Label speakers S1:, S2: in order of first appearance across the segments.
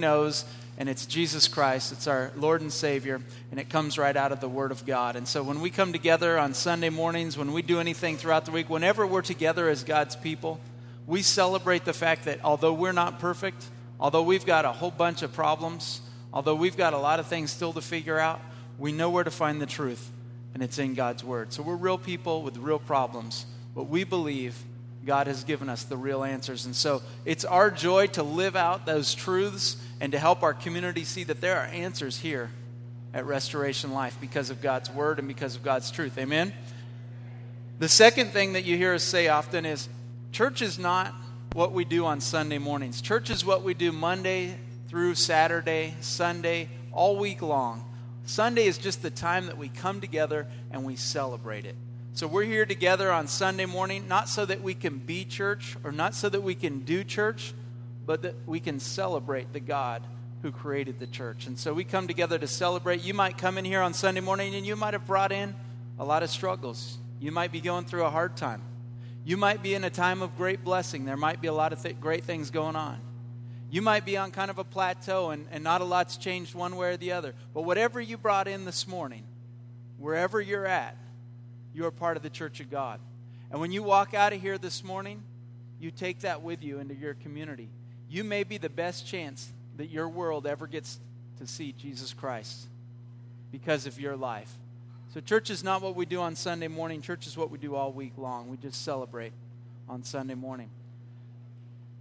S1: knows, and it's Jesus Christ. It's our Lord and Savior, and it comes right out of the Word of God. And so when we come together on Sunday mornings, when we do anything throughout the week, whenever we're together as God's people, we celebrate the fact that although we're not perfect, although we've got a whole bunch of problems, although we've got a lot of things still to figure out, we know where to find the truth, and it's in God's Word. So we're real people with real problems, but we believe God has given us the real answers. And so it's our joy to live out those truths and to help our community see that there are answers here at Restoration Life because of God's Word and because of God's truth. Amen? The second thing that you hear us say often is church is not what we do on Sunday mornings, church is what we do Monday through Saturday, Sunday, all week long. Sunday is just the time that we come together and we celebrate it. So we're here together on Sunday morning, not so that we can be church or not so that we can do church, but that we can celebrate the God who created the church. And so we come together to celebrate. You might come in here on Sunday morning and you might have brought in a lot of struggles. You might be going through a hard time. You might be in a time of great blessing. There might be a lot of th- great things going on. You might be on kind of a plateau and, and not a lot's changed one way or the other. But whatever you brought in this morning, wherever you're at, you are part of the church of God. And when you walk out of here this morning, you take that with you into your community. You may be the best chance that your world ever gets to see Jesus Christ because of your life. So, church is not what we do on Sunday morning, church is what we do all week long. We just celebrate on Sunday morning.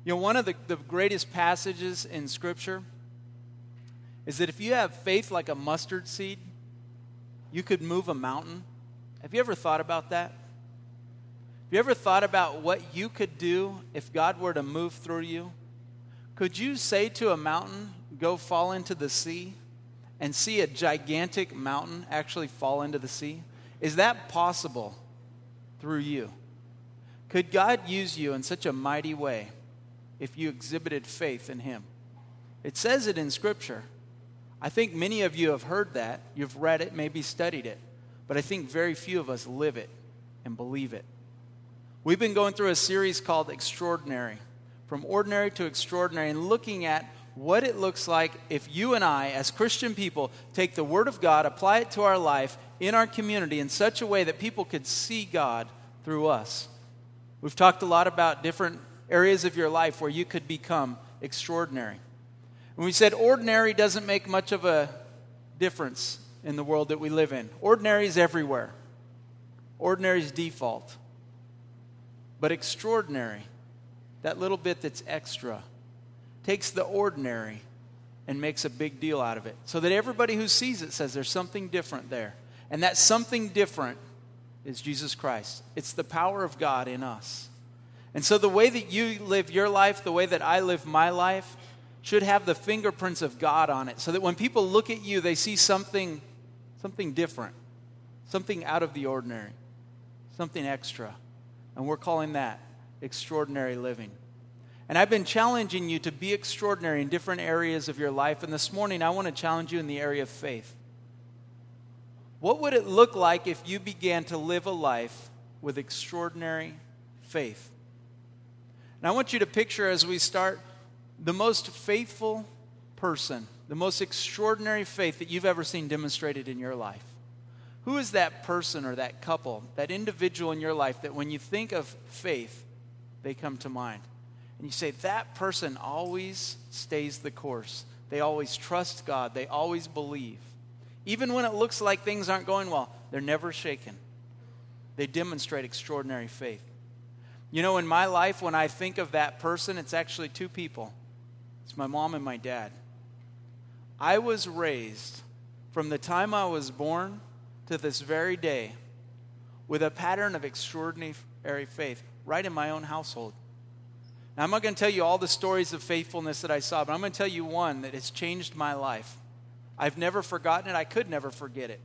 S1: You know, one of the, the greatest passages in Scripture is that if you have faith like a mustard seed, you could move a mountain. Have you ever thought about that? Have you ever thought about what you could do if God were to move through you? Could you say to a mountain, go fall into the sea, and see a gigantic mountain actually fall into the sea? Is that possible through you? Could God use you in such a mighty way if you exhibited faith in Him? It says it in Scripture. I think many of you have heard that. You've read it, maybe studied it. But I think very few of us live it and believe it. We've been going through a series called Extraordinary From Ordinary to Extraordinary and looking at what it looks like if you and I, as Christian people, take the Word of God, apply it to our life in our community in such a way that people could see God through us. We've talked a lot about different areas of your life where you could become extraordinary. And we said ordinary doesn't make much of a difference in the world that we live in. Ordinary is everywhere, ordinary is default. But extraordinary, that little bit that's extra, takes the ordinary and makes a big deal out of it. So that everybody who sees it says there's something different there. And that something different is Jesus Christ. It's the power of God in us. And so the way that you live your life, the way that I live my life, should have the fingerprints of God on it. So that when people look at you, they see something something different, something out of the ordinary, something extra. And we're calling that extraordinary living. And I've been challenging you to be extraordinary in different areas of your life. And this morning, I want to challenge you in the area of faith. What would it look like if you began to live a life with extraordinary faith? And I want you to picture as we start the most faithful person the most extraordinary faith that you've ever seen demonstrated in your life? Who is that person or that couple, that individual in your life that when you think of faith, they come to mind? And you say, that person always stays the course. They always trust God. They always believe. Even when it looks like things aren't going well, they're never shaken. They demonstrate extraordinary faith. You know, in my life, when I think of that person, it's actually two people it's my mom and my dad. I was raised from the time I was born to this very day with a pattern of extraordinary faith right in my own household. Now, I'm not going to tell you all the stories of faithfulness that I saw, but I'm going to tell you one that has changed my life. I've never forgotten it. I could never forget it.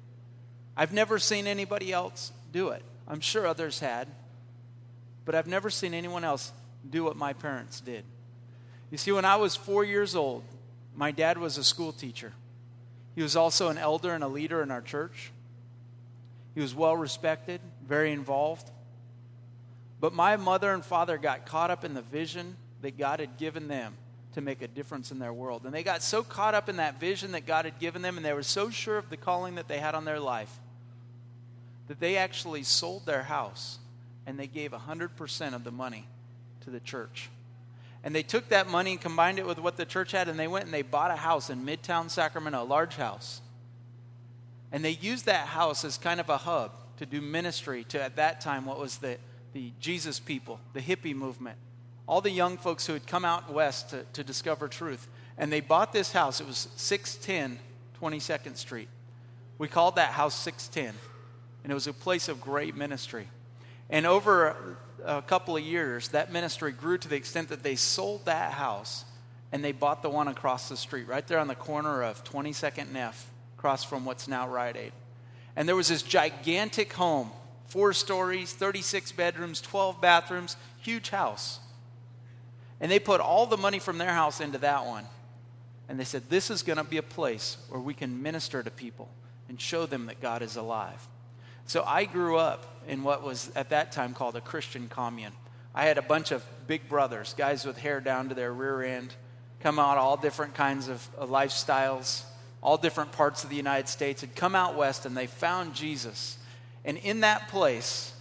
S1: I've never seen anybody else do it. I'm sure others had, but I've never seen anyone else do what my parents did. You see, when I was four years old, my dad was a school teacher. He was also an elder and a leader in our church. He was well respected, very involved. But my mother and father got caught up in the vision that God had given them to make a difference in their world. And they got so caught up in that vision that God had given them, and they were so sure of the calling that they had on their life, that they actually sold their house and they gave 100% of the money to the church. And they took that money and combined it with what the church had, and they went and they bought a house in Midtown Sacramento, a large house. And they used that house as kind of a hub to do ministry to, at that time, what was the, the Jesus people, the hippie movement, all the young folks who had come out west to, to discover truth. And they bought this house. It was 610 22nd Street. We called that house 610. And it was a place of great ministry. And over a couple of years, that ministry grew to the extent that they sold that house and they bought the one across the street, right there on the corner of 22nd and F, across from what's now Rite Aid. And there was this gigantic home, four stories, 36 bedrooms, 12 bathrooms, huge house. And they put all the money from their house into that one. And they said, This is going to be a place where we can minister to people and show them that God is alive. So I grew up in what was at that time called a Christian commune. I had a bunch of big brothers, guys with hair down to their rear end, come out all different kinds of lifestyles, all different parts of the United States, had come out west and they found Jesus. And in that place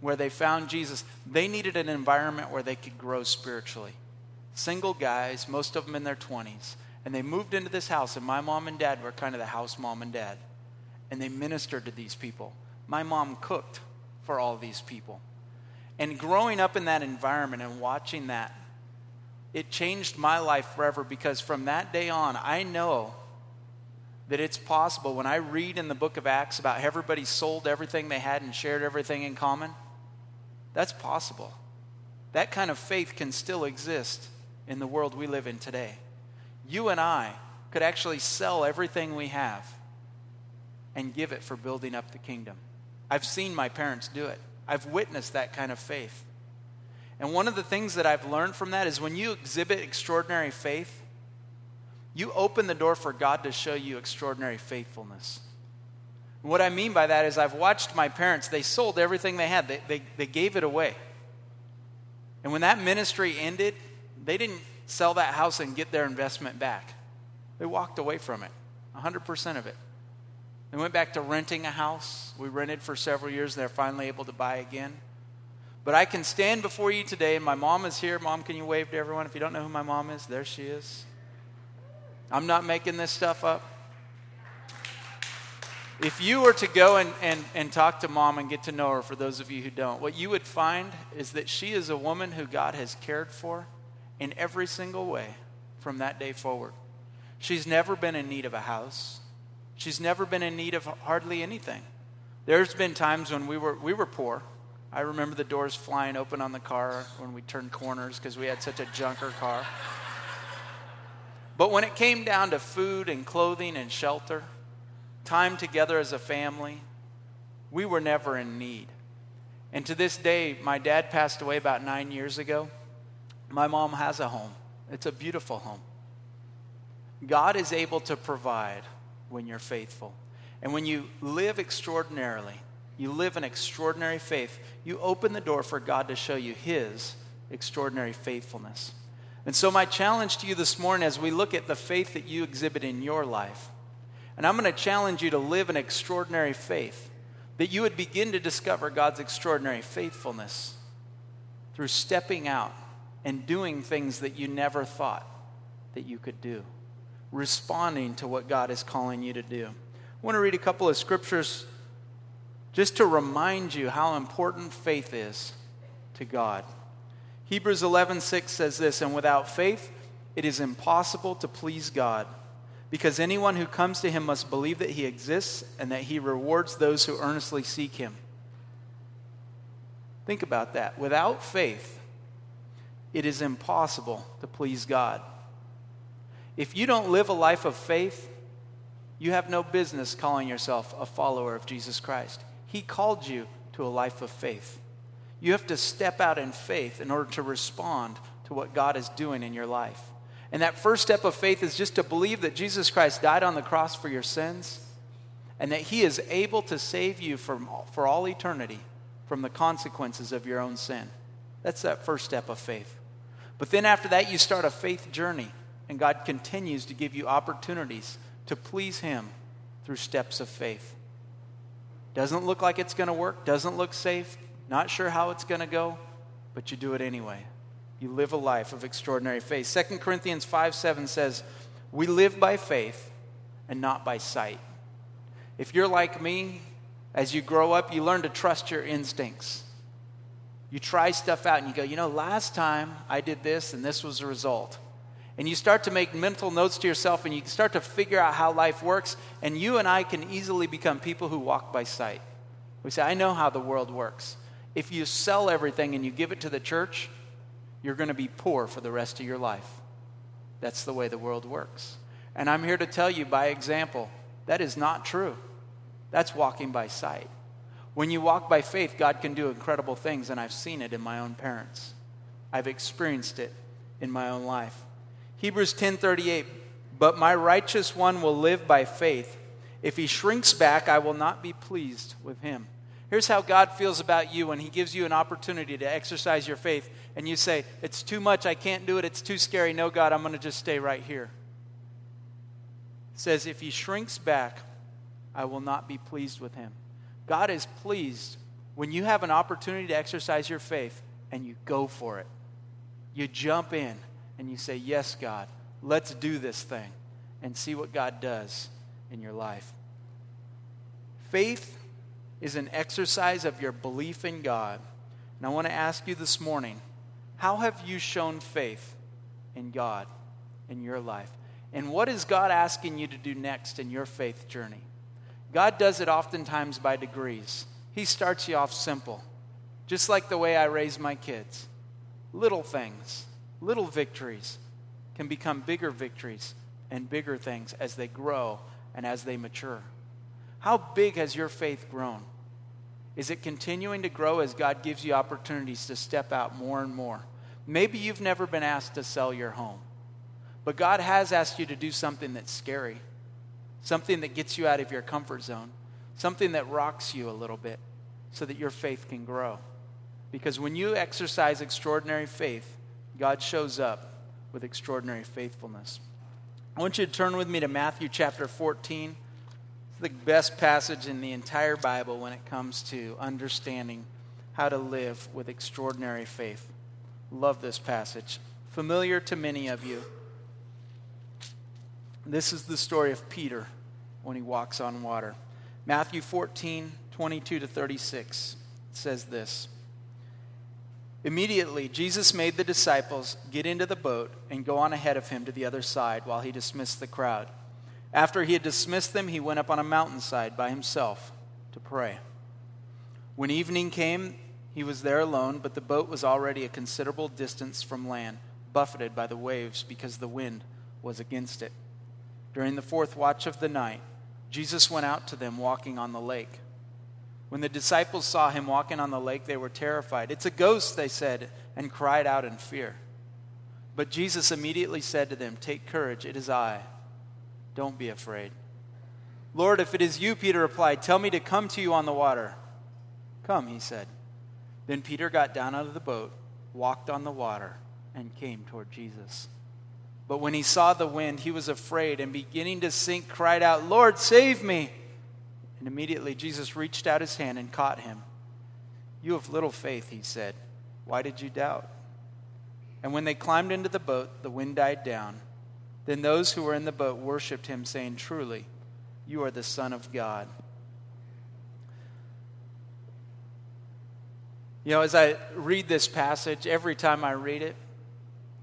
S1: where they found Jesus, they needed an environment where they could grow spiritually. Single guys, most of them in their 20s. And they moved into this house, and my mom and dad were kind of the house mom and dad. And they ministered to these people. My mom cooked for all these people. And growing up in that environment and watching that, it changed my life forever because from that day on, I know that it's possible when I read in the book of Acts about everybody sold everything they had and shared everything in common. That's possible. That kind of faith can still exist in the world we live in today. You and I could actually sell everything we have and give it for building up the kingdom. I've seen my parents do it, I've witnessed that kind of faith. And one of the things that I've learned from that is when you exhibit extraordinary faith, you open the door for God to show you extraordinary faithfulness. And what I mean by that is I've watched my parents, they sold everything they had, they, they, they gave it away. And when that ministry ended, they didn't sell that house and get their investment back. They walked away from it, 100% of it. They went back to renting a house. We rented for several years. And they're finally able to buy again. But I can stand before you today, and my mom is here. Mom, can you wave to everyone? If you don't know who my mom is, there she is. I'm not making this stuff up. If you were to go and, and, and talk to mom and get to know her, for those of you who don't, what you would find is that she is a woman who God has cared for in every single way from that day forward. She's never been in need of a house. She's never been in need of hardly anything. There's been times when we were, we were poor. I remember the doors flying open on the car when we turned corners because we had such a junker car. But when it came down to food and clothing and shelter, time together as a family, we were never in need. And to this day, my dad passed away about nine years ago. My mom has a home, it's a beautiful home. God is able to provide when you're faithful. And when you live extraordinarily, you live in extraordinary faith, you open the door for God to show you His extraordinary faithfulness. And so, my challenge to you this morning as we look at the faith that you exhibit in your life, and I'm going to challenge you to live an extraordinary faith, that you would begin to discover God's extraordinary faithfulness through stepping out and doing things that you never thought that you could do responding to what God is calling you to do. I want to read a couple of scriptures just to remind you how important faith is to God. Hebrews 11:6 says this, and without faith it is impossible to please God, because anyone who comes to him must believe that he exists and that he rewards those who earnestly seek him. Think about that. Without faith, it is impossible to please God. If you don't live a life of faith, you have no business calling yourself a follower of Jesus Christ. He called you to a life of faith. You have to step out in faith in order to respond to what God is doing in your life. And that first step of faith is just to believe that Jesus Christ died on the cross for your sins and that He is able to save you from, for all eternity from the consequences of your own sin. That's that first step of faith. But then after that, you start a faith journey And God continues to give you opportunities to please Him through steps of faith. Doesn't look like it's going to work, doesn't look safe, not sure how it's going to go, but you do it anyway. You live a life of extraordinary faith. 2 Corinthians 5 7 says, We live by faith and not by sight. If you're like me, as you grow up, you learn to trust your instincts. You try stuff out and you go, you know, last time I did this and this was the result. And you start to make mental notes to yourself and you start to figure out how life works. And you and I can easily become people who walk by sight. We say, I know how the world works. If you sell everything and you give it to the church, you're going to be poor for the rest of your life. That's the way the world works. And I'm here to tell you by example that is not true. That's walking by sight. When you walk by faith, God can do incredible things, and I've seen it in my own parents. I've experienced it in my own life. Hebrews 10:38 But my righteous one will live by faith. If he shrinks back, I will not be pleased with him. Here's how God feels about you when he gives you an opportunity to exercise your faith and you say, "It's too much, I can't do it. It's too scary. No, God, I'm going to just stay right here." says, If he shrinks back, I will not be pleased with him. God is pleased when you have an opportunity to exercise your faith and you go for it. You jump in and you say, Yes, God, let's do this thing and see what God does in your life. Faith is an exercise of your belief in God. And I want to ask you this morning how have you shown faith in God in your life? And what is God asking you to do next in your faith journey? God does it oftentimes by degrees. He starts you off simple, just like the way I raise my kids. Little things, little victories can become bigger victories and bigger things as they grow and as they mature. How big has your faith grown? Is it continuing to grow as God gives you opportunities to step out more and more? Maybe you've never been asked to sell your home. But God has asked you to do something that's scary, something that gets you out of your comfort zone, something that rocks you a little bit so that your faith can grow. Because when you exercise extraordinary faith, God shows up with extraordinary faithfulness. I want you to turn with me to Matthew chapter 14. It's the best passage in the entire Bible when it comes to understanding how to live with extraordinary faith. Love this passage. Familiar to many of you. This is the story of Peter when he walks on water. Matthew 14, 22 to 36 says this Immediately, Jesus made the disciples get into the boat and go on ahead of him to the other side while he dismissed the crowd. After he had dismissed them, he went up on a mountainside by himself to pray. When evening came, he was there alone, but the boat was already a considerable distance from land, buffeted by the waves because the wind was against it. During the fourth watch of the night, Jesus went out to them walking on the lake. When the disciples saw him walking on the lake, they were terrified. It's a ghost, they said, and cried out in fear. But Jesus immediately said to them, Take courage, it is I. Don't be afraid. Lord, if it is you, Peter replied, tell me to come to you on the water. Come, he said. Then Peter got down out of the boat, walked on the water, and came toward Jesus. But when he saw the wind, he was afraid and beginning to sink, cried out, Lord, save me. And immediately Jesus reached out his hand and caught him. You have little faith, he said. Why did you doubt? And when they climbed into the boat, the wind died down. Then those who were in the boat worshiped him, saying, Truly, you are the Son of God. You know, as I read this passage, every time I read it,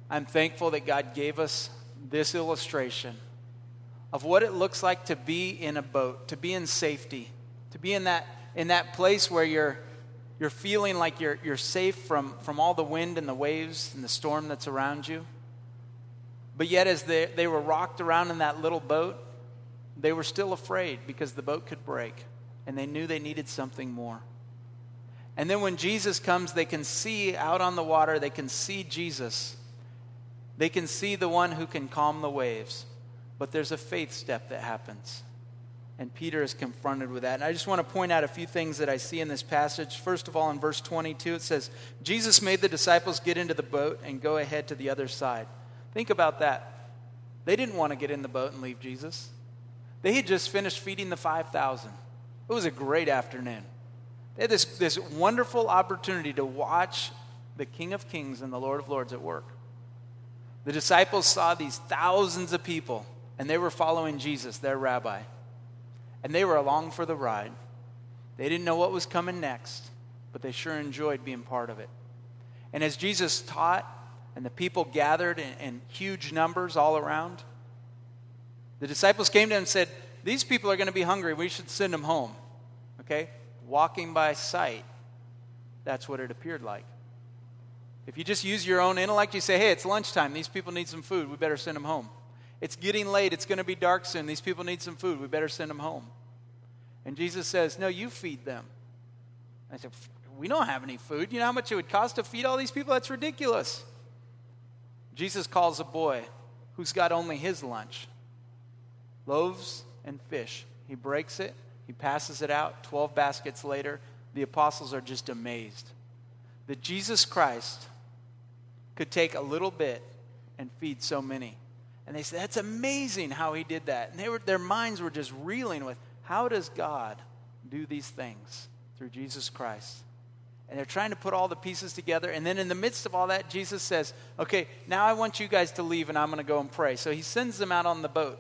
S1: I'm thankful that God gave us this illustration of what it looks like to be in a boat, to be in safety, to be in that, in that place where you're, you're feeling like you're, you're safe from, from all the wind and the waves and the storm that's around you. But yet, as they, they were rocked around in that little boat, they were still afraid because the boat could break, and they knew they needed something more. And then when Jesus comes, they can see out on the water, they can see Jesus they can see the one who can calm the waves, but there's a faith step that happens. And Peter is confronted with that. And I just want to point out a few things that I see in this passage. First of all, in verse 22, it says, Jesus made the disciples get into the boat and go ahead to the other side. Think about that. They didn't want to get in the boat and leave Jesus. They had just finished feeding the 5,000. It was a great afternoon. They had this, this wonderful opportunity to watch the King of Kings and the Lord of Lords at work. The disciples saw these thousands of people, and they were following Jesus, their rabbi. And they were along for the ride. They didn't know what was coming next, but they sure enjoyed being part of it. And as Jesus taught, and the people gathered in, in huge numbers all around, the disciples came to him and said, These people are going to be hungry. We should send them home. Okay? Walking by sight, that's what it appeared like. If you just use your own intellect, you say, Hey, it's lunchtime. These people need some food. We better send them home. It's getting late. It's going to be dark soon. These people need some food. We better send them home. And Jesus says, No, you feed them. I said, We don't have any food. You know how much it would cost to feed all these people? That's ridiculous. Jesus calls a boy who's got only his lunch loaves and fish. He breaks it, he passes it out. 12 baskets later, the apostles are just amazed that Jesus Christ could take a little bit and feed so many. And they said, That's amazing how he did that. And they were, their minds were just reeling with how does God do these things through Jesus Christ? And they're trying to put all the pieces together. And then in the midst of all that, Jesus says, Okay, now I want you guys to leave and I'm going to go and pray. So he sends them out on the boat.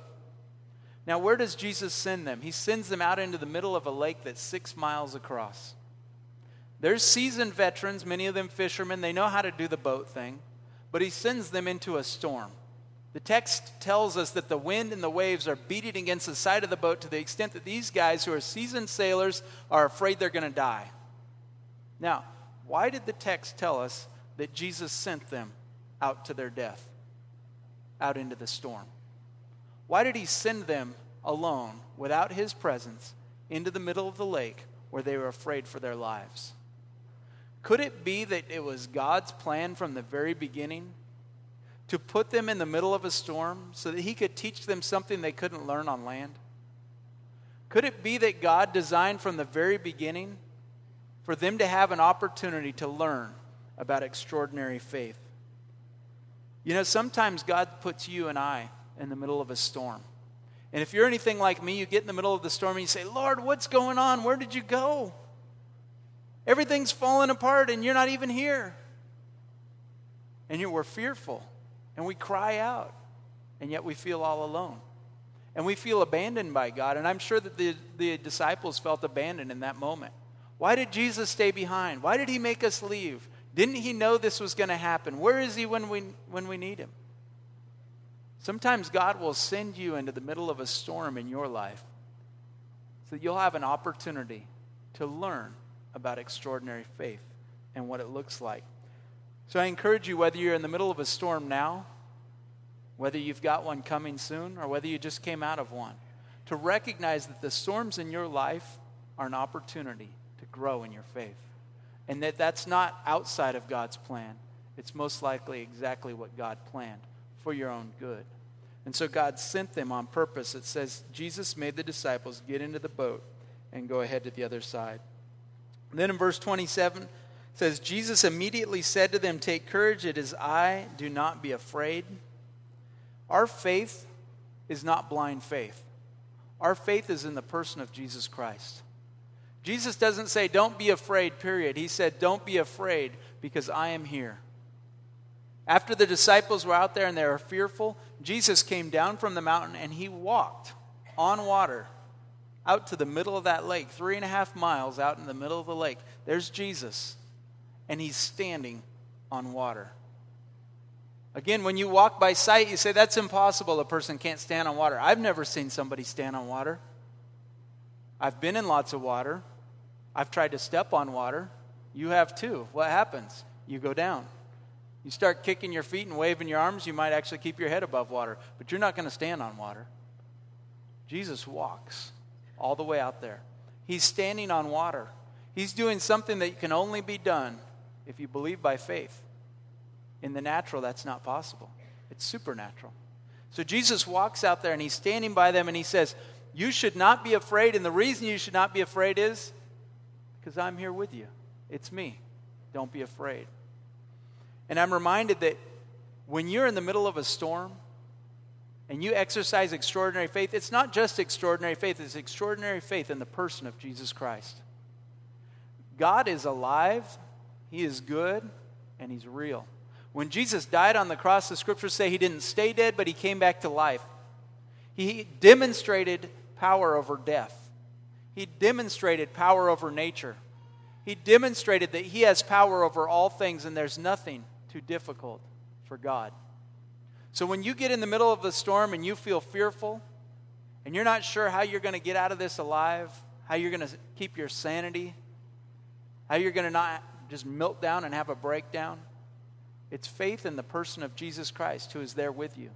S1: Now, where does Jesus send them? He sends them out into the middle of a lake that's six miles across. There's seasoned veterans, many of them fishermen. They know how to do the boat thing, but he sends them into a storm. The text tells us that the wind and the waves are beating against the side of the boat to the extent that these guys, who are seasoned sailors, are afraid they're going to die. Now, why did the text tell us that Jesus sent them out to their death, out into the storm? Why did he send them alone, without his presence, into the middle of the lake where they were afraid for their lives? Could it be that it was God's plan from the very beginning to put them in the middle of a storm so that he could teach them something they couldn't learn on land? Could it be that God designed from the very beginning for them to have an opportunity to learn about extraordinary faith? You know, sometimes God puts you and I in the middle of a storm. And if you're anything like me, you get in the middle of the storm and you say, Lord, what's going on? Where did you go? Everything's falling apart and you're not even here. And you, we're fearful and we cry out, and yet we feel all alone. And we feel abandoned by God. And I'm sure that the, the disciples felt abandoned in that moment. Why did Jesus stay behind? Why did he make us leave? Didn't he know this was going to happen? Where is he when we, when we need him? Sometimes God will send you into the middle of a storm in your life so you'll have an opportunity to learn about extraordinary faith and what it looks like. So I encourage you, whether you're in the middle of a storm now, whether you've got one coming soon, or whether you just came out of one, to recognize that the storms in your life are an opportunity to grow in your faith. And that that's not outside of God's plan. It's most likely exactly what God planned for your own good. And so God sent them on purpose. It says Jesus made the disciples get into the boat and go ahead to the other side. And then in verse 27 says Jesus immediately said to them, "Take courage, it is I, do not be afraid." Our faith is not blind faith. Our faith is in the person of Jesus Christ. Jesus doesn't say, Don't be afraid, period. He said, Don't be afraid because I am here. After the disciples were out there and they were fearful, Jesus came down from the mountain and he walked on water out to the middle of that lake, three and a half miles out in the middle of the lake. There's Jesus, and he's standing on water. Again, when you walk by sight, you say, That's impossible. A person can't stand on water. I've never seen somebody stand on water. I've been in lots of water. I've tried to step on water. You have too. What happens? You go down. You start kicking your feet and waving your arms, you might actually keep your head above water, but you're not going to stand on water. Jesus walks all the way out there. He's standing on water. He's doing something that can only be done if you believe by faith. In the natural, that's not possible, it's supernatural. So Jesus walks out there and he's standing by them and he says, You should not be afraid. And the reason you should not be afraid is because I'm here with you. It's me. Don't be afraid. And I'm reminded that when you're in the middle of a storm and you exercise extraordinary faith, it's not just extraordinary faith, it's extraordinary faith in the person of Jesus Christ. God is alive, He is good, and He's real. When Jesus died on the cross, the scriptures say He didn't stay dead, but He came back to life. He demonstrated power over death, He demonstrated power over nature. He demonstrated that He has power over all things, and there's nothing too difficult for God. So when you get in the middle of the storm and you feel fearful, and you're not sure how you're going to get out of this alive, how you're going to keep your sanity, how you're going to not just melt down and have a breakdown, it's faith in the person of Jesus Christ who is there with you.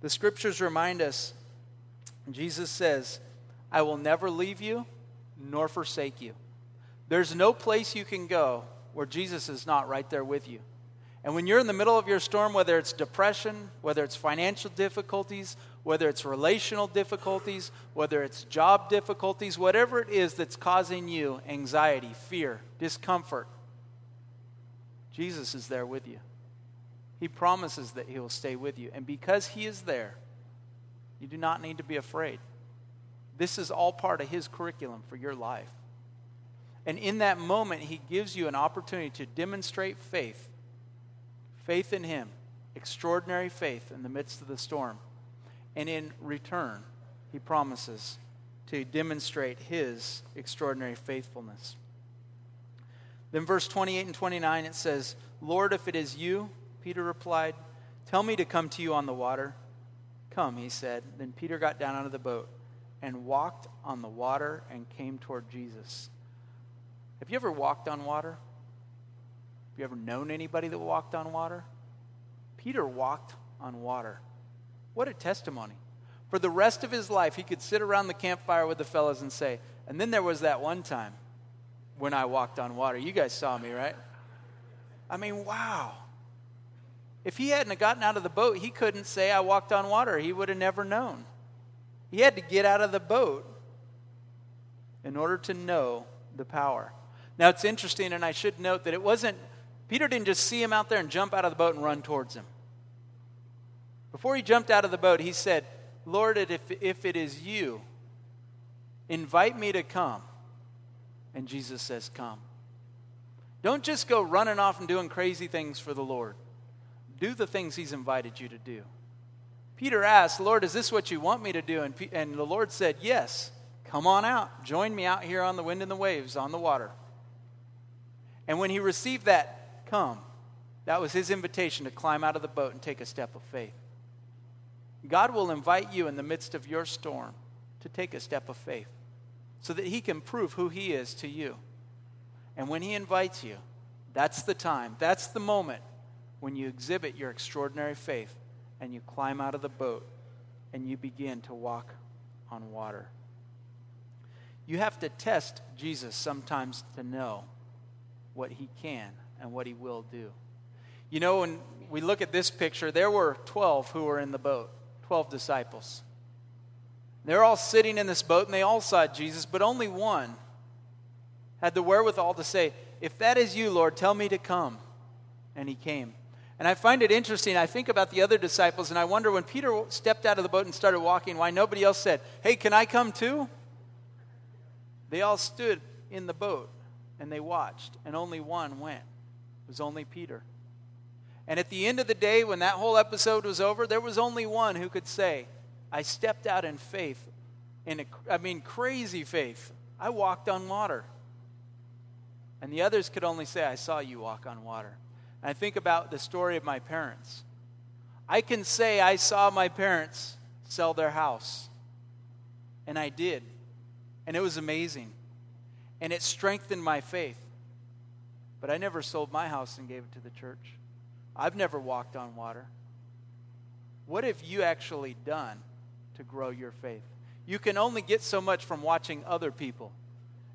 S1: The scriptures remind us, Jesus says, I will never leave you nor forsake you. There's no place you can go where Jesus is not right there with you. And when you're in the middle of your storm, whether it's depression, whether it's financial difficulties, whether it's relational difficulties, whether it's job difficulties, whatever it is that's causing you anxiety, fear, discomfort, Jesus is there with you. He promises that He will stay with you. And because He is there, you do not need to be afraid. This is all part of His curriculum for your life. And in that moment, He gives you an opportunity to demonstrate faith faith in Him, extraordinary faith in the midst of the storm. And in return, He promises to demonstrate His extraordinary faithfulness. Then, verse 28 and 29, it says, Lord, if it is you, Peter replied, Tell me to come to you on the water. Come, he said. Then Peter got down out of the boat and walked on the water and came toward Jesus. Have you ever walked on water? Have you ever known anybody that walked on water? Peter walked on water. What a testimony. For the rest of his life, he could sit around the campfire with the fellows and say, and then there was that one time when I walked on water. You guys saw me, right? I mean, wow. If he hadn't gotten out of the boat, he couldn't say, I walked on water. He would have never known. He had to get out of the boat in order to know the power. Now, it's interesting, and I should note that it wasn't, Peter didn't just see him out there and jump out of the boat and run towards him. Before he jumped out of the boat, he said, Lord, if, if it is you, invite me to come. And Jesus says, Come. Don't just go running off and doing crazy things for the Lord. Do the things He's invited you to do. Peter asked, Lord, is this what you want me to do? And, and the Lord said, Yes. Come on out. Join me out here on the wind and the waves, on the water. And when he received that, come, that was his invitation to climb out of the boat and take a step of faith. God will invite you in the midst of your storm to take a step of faith so that he can prove who he is to you. And when he invites you, that's the time, that's the moment when you exhibit your extraordinary faith and you climb out of the boat and you begin to walk on water. You have to test Jesus sometimes to know what he can and what he will do. You know, when we look at this picture, there were 12 who were in the boat, 12 disciples. They're all sitting in this boat and they all saw Jesus, but only one had the wherewithal to say, If that is you, Lord, tell me to come. And he came. And I find it interesting. I think about the other disciples, and I wonder when Peter stepped out of the boat and started walking, why nobody else said, Hey, can I come too? They all stood in the boat and they watched, and only one went. It was only Peter. And at the end of the day, when that whole episode was over, there was only one who could say, I stepped out in faith, in a, I mean, crazy faith. I walked on water. And the others could only say, I saw you walk on water. And I think about the story of my parents. I can say I saw my parents sell their house. And I did. And it was amazing. And it strengthened my faith. But I never sold my house and gave it to the church. I've never walked on water. What have you actually done to grow your faith? You can only get so much from watching other people.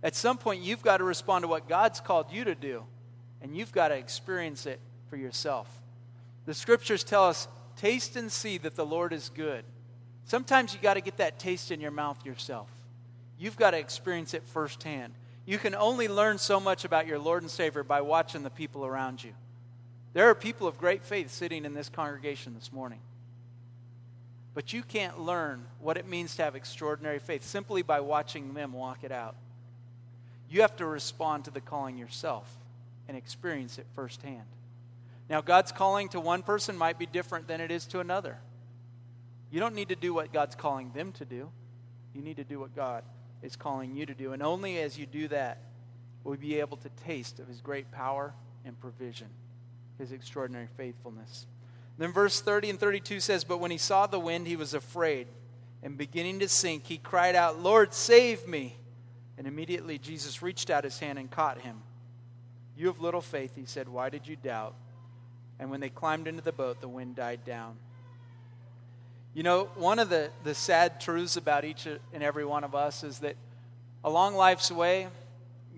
S1: At some point, you've got to respond to what God's called you to do and you've got to experience it for yourself. The scriptures tell us, taste and see that the Lord is good. Sometimes you got to get that taste in your mouth yourself. You've got to experience it firsthand. You can only learn so much about your Lord and Savior by watching the people around you. There are people of great faith sitting in this congregation this morning. But you can't learn what it means to have extraordinary faith simply by watching them walk it out. You have to respond to the calling yourself and experience it firsthand. Now, God's calling to one person might be different than it is to another. You don't need to do what God's calling them to do. You need to do what God is calling you to do. And only as you do that will you be able to taste of His great power and provision, His extraordinary faithfulness. Then verse 30 and 32 says, But when he saw the wind, he was afraid, and beginning to sink, he cried out, Lord, save me. And immediately Jesus reached out his hand and caught him. You have little faith, he said, Why did you doubt? And when they climbed into the boat, the wind died down. You know, one of the, the sad truths about each and every one of us is that along life's way,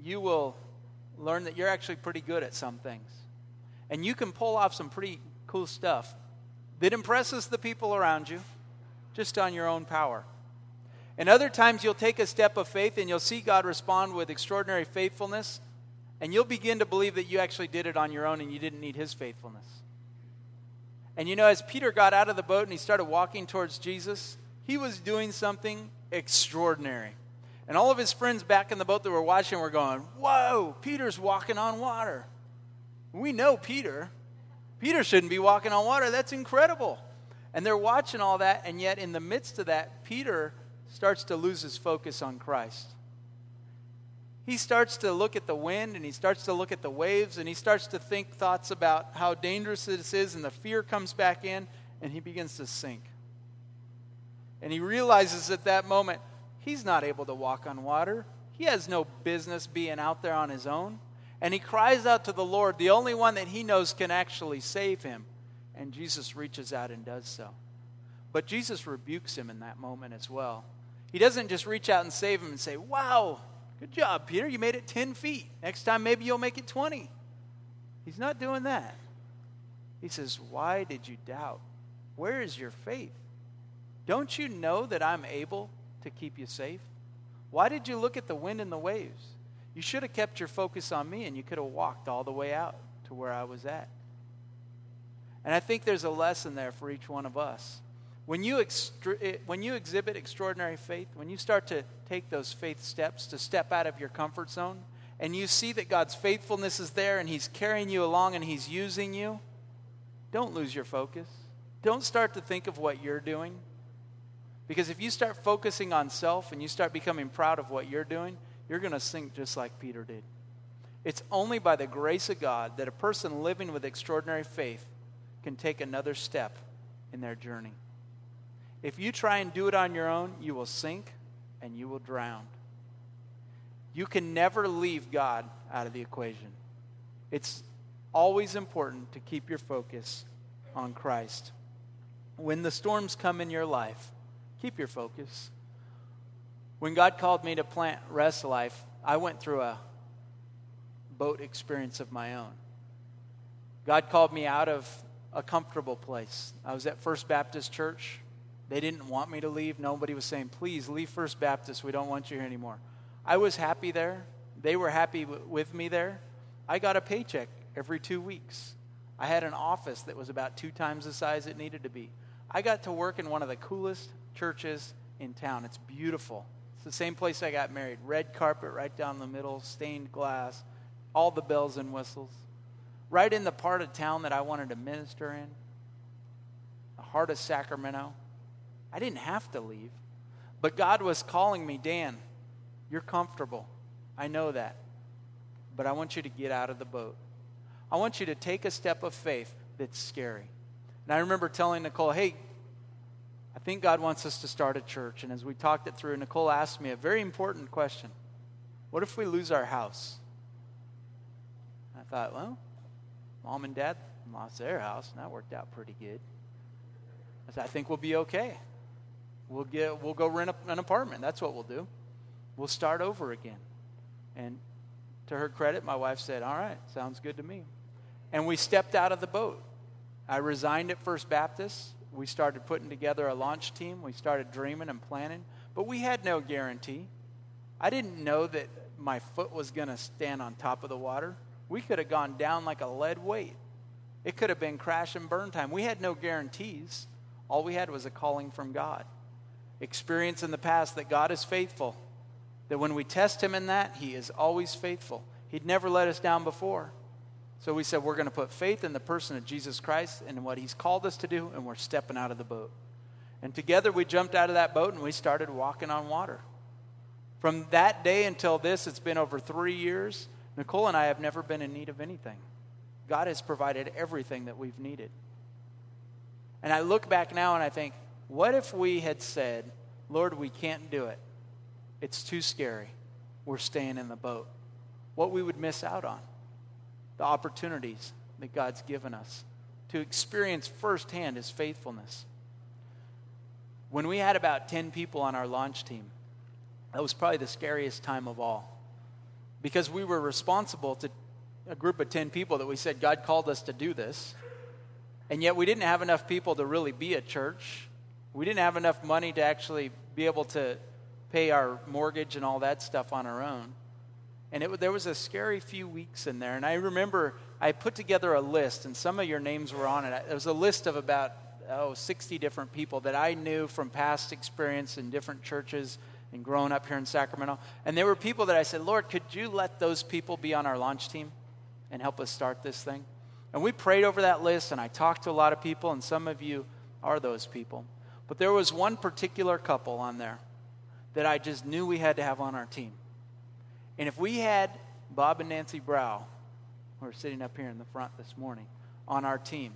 S1: you will learn that you're actually pretty good at some things. And you can pull off some pretty cool stuff that impresses the people around you just on your own power. And other times you'll take a step of faith and you'll see God respond with extraordinary faithfulness, and you'll begin to believe that you actually did it on your own and you didn't need His faithfulness. And you know, as Peter got out of the boat and he started walking towards Jesus, he was doing something extraordinary. And all of his friends back in the boat that were watching were going, Whoa, Peter's walking on water. We know Peter. Peter shouldn't be walking on water. That's incredible. And they're watching all that, and yet in the midst of that, Peter starts to lose his focus on Christ. He starts to look at the wind and he starts to look at the waves and he starts to think thoughts about how dangerous this is, and the fear comes back in, and he begins to sink. And he realizes at that moment he's not able to walk on water. He has no business being out there on his own. And he cries out to the Lord, the only one that he knows can actually save him. And Jesus reaches out and does so. But Jesus rebukes him in that moment as well. He doesn't just reach out and save him and say, Wow, good job, Peter. You made it 10 feet. Next time, maybe you'll make it 20. He's not doing that. He says, Why did you doubt? Where is your faith? Don't you know that I'm able to keep you safe? Why did you look at the wind and the waves? You should have kept your focus on me and you could have walked all the way out to where I was at. And I think there's a lesson there for each one of us. When you, extra- eh, when you exhibit extraordinary faith, when you start to take those faith steps to step out of your comfort zone, and you see that God's faithfulness is there and He's carrying you along and He's using you, don't lose your focus. Don't start to think of what you're doing. Because if you start focusing on self and you start becoming proud of what you're doing, you're going to sink just like Peter did. It's only by the grace of God that a person living with extraordinary faith can take another step in their journey. If you try and do it on your own, you will sink and you will drown. You can never leave God out of the equation. It's always important to keep your focus on Christ. When the storms come in your life, keep your focus. When God called me to plant Rest Life, I went through a boat experience of my own. God called me out of a comfortable place. I was at First Baptist Church. They didn't want me to leave. Nobody was saying, please leave First Baptist. We don't want you here anymore. I was happy there. They were happy w- with me there. I got a paycheck every two weeks. I had an office that was about two times the size it needed to be. I got to work in one of the coolest churches in town. It's beautiful. It's the same place I got married. Red carpet right down the middle, stained glass, all the bells and whistles. Right in the part of town that I wanted to minister in, the heart of Sacramento. I didn't have to leave. But God was calling me, Dan, you're comfortable. I know that. But I want you to get out of the boat. I want you to take a step of faith that's scary. And I remember telling Nicole, hey, I think God wants us to start a church. And as we talked it through, Nicole asked me a very important question What if we lose our house? I thought, well, mom and dad lost their house, and that worked out pretty good. I said, I think we'll be okay. We'll, get, we'll go rent a, an apartment. That's what we'll do. We'll start over again. And to her credit, my wife said, All right, sounds good to me. And we stepped out of the boat. I resigned at First Baptist we started putting together a launch team. We started dreaming and planning, but we had no guarantee. I didn't know that my foot was going to stand on top of the water. We could have gone down like a lead weight. It could have been crash and burn time. We had no guarantees. All we had was a calling from God. Experience in the past that God is faithful, that when we test Him in that, He is always faithful. He'd never let us down before. So we said we're going to put faith in the person of Jesus Christ and what He's called us to do, and we're stepping out of the boat. And together we jumped out of that boat and we started walking on water. From that day until this, it's been over three years. Nicole and I have never been in need of anything. God has provided everything that we've needed. And I look back now and I think, what if we had said, Lord, we can't do it? It's too scary. We're staying in the boat. What we would miss out on. The opportunities that God's given us to experience firsthand His faithfulness. When we had about 10 people on our launch team, that was probably the scariest time of all. Because we were responsible to a group of 10 people that we said God called us to do this. And yet we didn't have enough people to really be a church. We didn't have enough money to actually be able to pay our mortgage and all that stuff on our own. And it, there was a scary few weeks in there. And I remember I put together a list, and some of your names were on it. It was a list of about, oh, 60 different people that I knew from past experience in different churches and growing up here in Sacramento. And there were people that I said, Lord, could you let those people be on our launch team and help us start this thing? And we prayed over that list, and I talked to a lot of people, and some of you are those people. But there was one particular couple on there that I just knew we had to have on our team. And if we had Bob and Nancy Brow, who are sitting up here in the front this morning, on our team,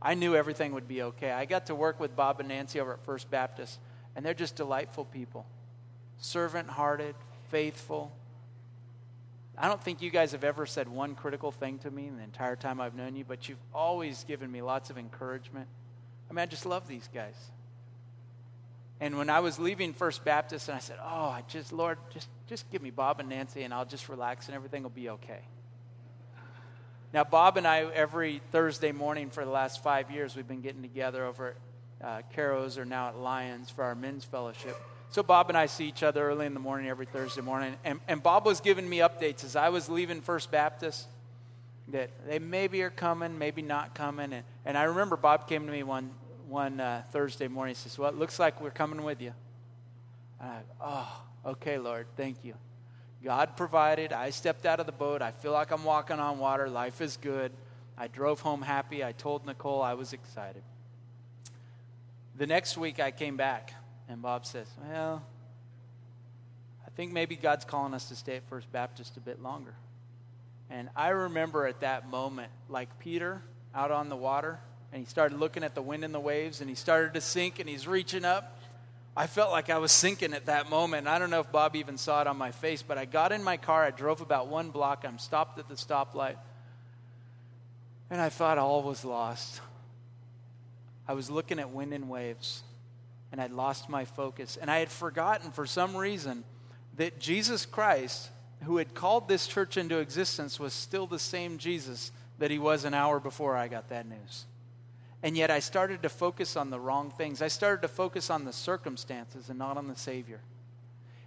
S1: I knew everything would be okay. I got to work with Bob and Nancy over at First Baptist, and they're just delightful people servant hearted, faithful. I don't think you guys have ever said one critical thing to me in the entire time I've known you, but you've always given me lots of encouragement. I mean, I just love these guys. And when I was leaving First Baptist, and I said, "Oh, just Lord, just just give me Bob and Nancy, and I'll just relax, and everything will be okay." Now, Bob and I, every Thursday morning for the last five years, we've been getting together over at uh, Caro's or now at Lions for our men's fellowship. So Bob and I see each other early in the morning every Thursday morning. And, and Bob was giving me updates as I was leaving First Baptist that they maybe are coming, maybe not coming. And, and I remember Bob came to me one, one uh, Thursday morning. He says, Well, it looks like we're coming with you. And I, oh, okay, Lord, thank you. God provided. I stepped out of the boat. I feel like I'm walking on water. Life is good. I drove home happy. I told Nicole I was excited. The next week I came back and Bob says, Well, I think maybe God's calling us to stay at First Baptist a bit longer. And I remember at that moment, like Peter out on the water, and he started looking at the wind and the waves, and he started to sink, and he's reaching up. I felt like I was sinking at that moment. I don't know if Bob even saw it on my face, but I got in my car. I drove about one block. I'm stopped at the stoplight. And I thought all was lost. I was looking at wind and waves and I'd lost my focus. And I had forgotten for some reason that Jesus Christ, who had called this church into existence, was still the same Jesus that he was an hour before I got that news. And yet I started to focus on the wrong things. I started to focus on the circumstances and not on the Savior.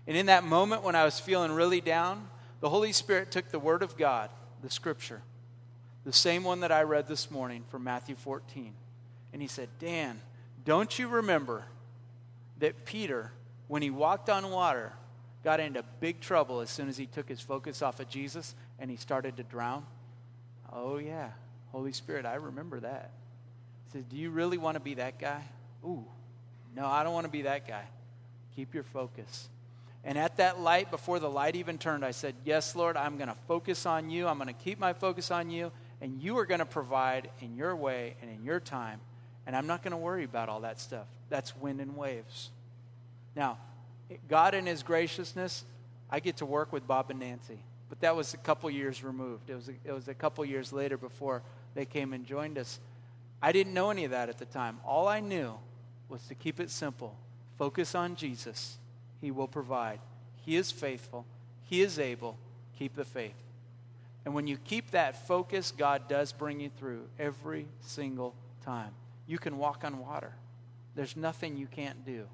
S1: And in that moment when I was feeling really down, the Holy Spirit took the Word of God, the Scripture, the same one that I read this morning from Matthew 14, and He said, Dan, don't you remember that Peter, when he walked on water, got into big trouble as soon as he took his focus off of Jesus and he started to drown? Oh, yeah. Holy Spirit, I remember that. Says, Do you really want to be that guy? Ooh, no, I don't want to be that guy. Keep your focus. And at that light, before the light even turned, I said, Yes, Lord, I'm going to focus on you. I'm going to keep my focus on you. And you are going to provide in your way and in your time. And I'm not going to worry about all that stuff. That's wind and waves. Now, God in His graciousness, I get to work with Bob and Nancy. But that was a couple years removed. It was a, it was a couple years later before they came and joined us. I didn't know any of that at the time. All I knew was to keep it simple focus on Jesus. He will provide. He is faithful. He is able. Keep the faith. And when you keep that focus, God does bring you through every single time. You can walk on water. There's nothing you can't do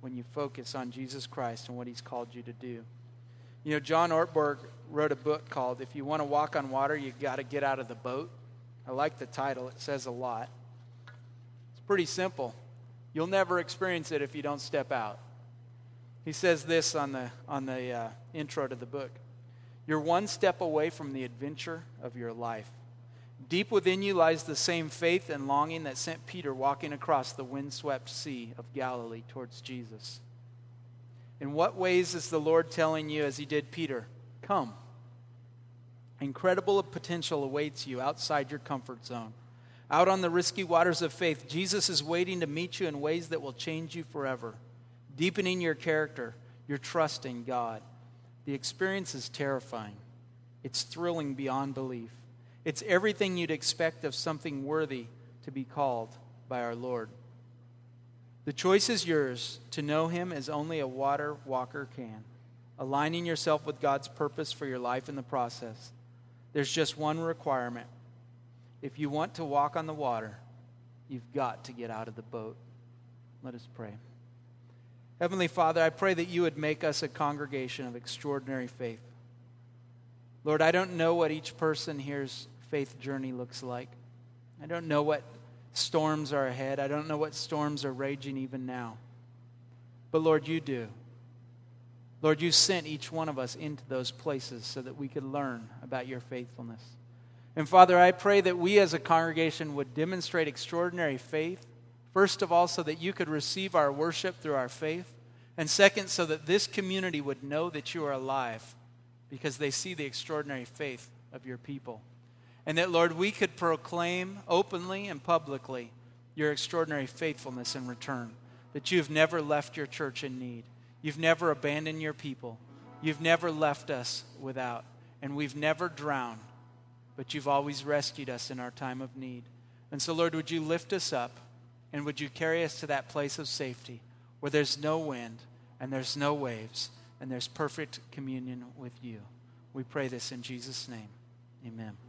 S1: when you focus on Jesus Christ and what he's called you to do. You know, John Ortberg wrote a book called If You Want to Walk on Water, You Got to Get Out of the Boat. I like the title, it says a lot. It's pretty simple. You'll never experience it if you don't step out. He says this on the, on the uh, intro to the book You're one step away from the adventure of your life. Deep within you lies the same faith and longing that sent Peter walking across the windswept sea of Galilee towards Jesus. In what ways is the Lord telling you, as he did Peter, come? Incredible potential awaits you outside your comfort zone. Out on the risky waters of faith, Jesus is waiting to meet you in ways that will change you forever, deepening your character, your trust in God. The experience is terrifying, it's thrilling beyond belief. It's everything you'd expect of something worthy to be called by our Lord. The choice is yours to know Him as only a water walker can, aligning yourself with God's purpose for your life in the process. There's just one requirement. If you want to walk on the water, you've got to get out of the boat. Let us pray. Heavenly Father, I pray that you would make us a congregation of extraordinary faith. Lord, I don't know what each person here's faith journey looks like. I don't know what storms are ahead. I don't know what storms are raging even now. But Lord, you do. Lord, you sent each one of us into those places so that we could learn about your faithfulness. And Father, I pray that we as a congregation would demonstrate extraordinary faith, first of all, so that you could receive our worship through our faith, and second, so that this community would know that you are alive because they see the extraordinary faith of your people. And that, Lord, we could proclaim openly and publicly your extraordinary faithfulness in return. That you've never left your church in need. You've never abandoned your people. You've never left us without. And we've never drowned, but you've always rescued us in our time of need. And so, Lord, would you lift us up and would you carry us to that place of safety where there's no wind and there's no waves and there's perfect communion with you? We pray this in Jesus' name. Amen.